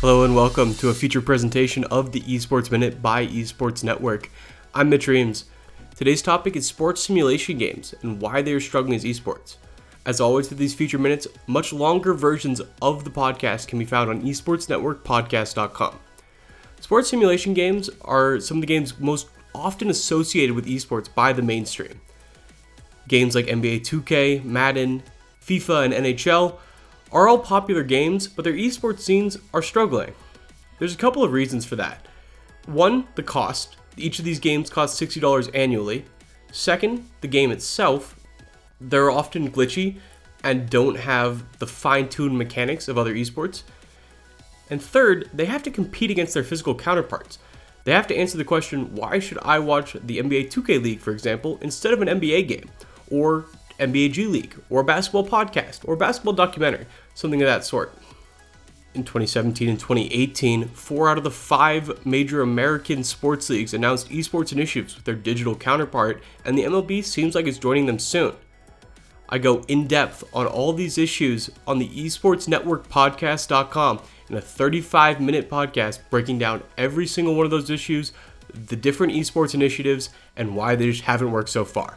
Hello and welcome to a feature presentation of the Esports Minute by Esports Network. I'm Mitch Reams. Today's topic is sports simulation games and why they are struggling as esports. As always, with these feature minutes, much longer versions of the podcast can be found on esportsnetworkpodcast.com. Sports simulation games are some of the games most often associated with esports by the mainstream. Games like NBA 2K, Madden, FIFA, and NHL are all popular games, but their esports scenes are struggling. There's a couple of reasons for that. One, the cost. Each of these games cost $60 annually. Second, the game itself. They're often glitchy and don't have the fine tuned mechanics of other esports. And third, they have to compete against their physical counterparts. They have to answer the question why should I watch the NBA 2K League, for example, instead of an NBA game? Or NBA G League, or a basketball podcast, or basketball documentary, something of that sort. In 2017 and 2018, four out of the five major American sports leagues announced esports initiatives with their digital counterpart, and the MLB seems like it's joining them soon. I go in depth on all these issues on the esportsnetworkpodcast.com in a 35 minute podcast breaking down every single one of those issues, the different esports initiatives, and why they just haven't worked so far.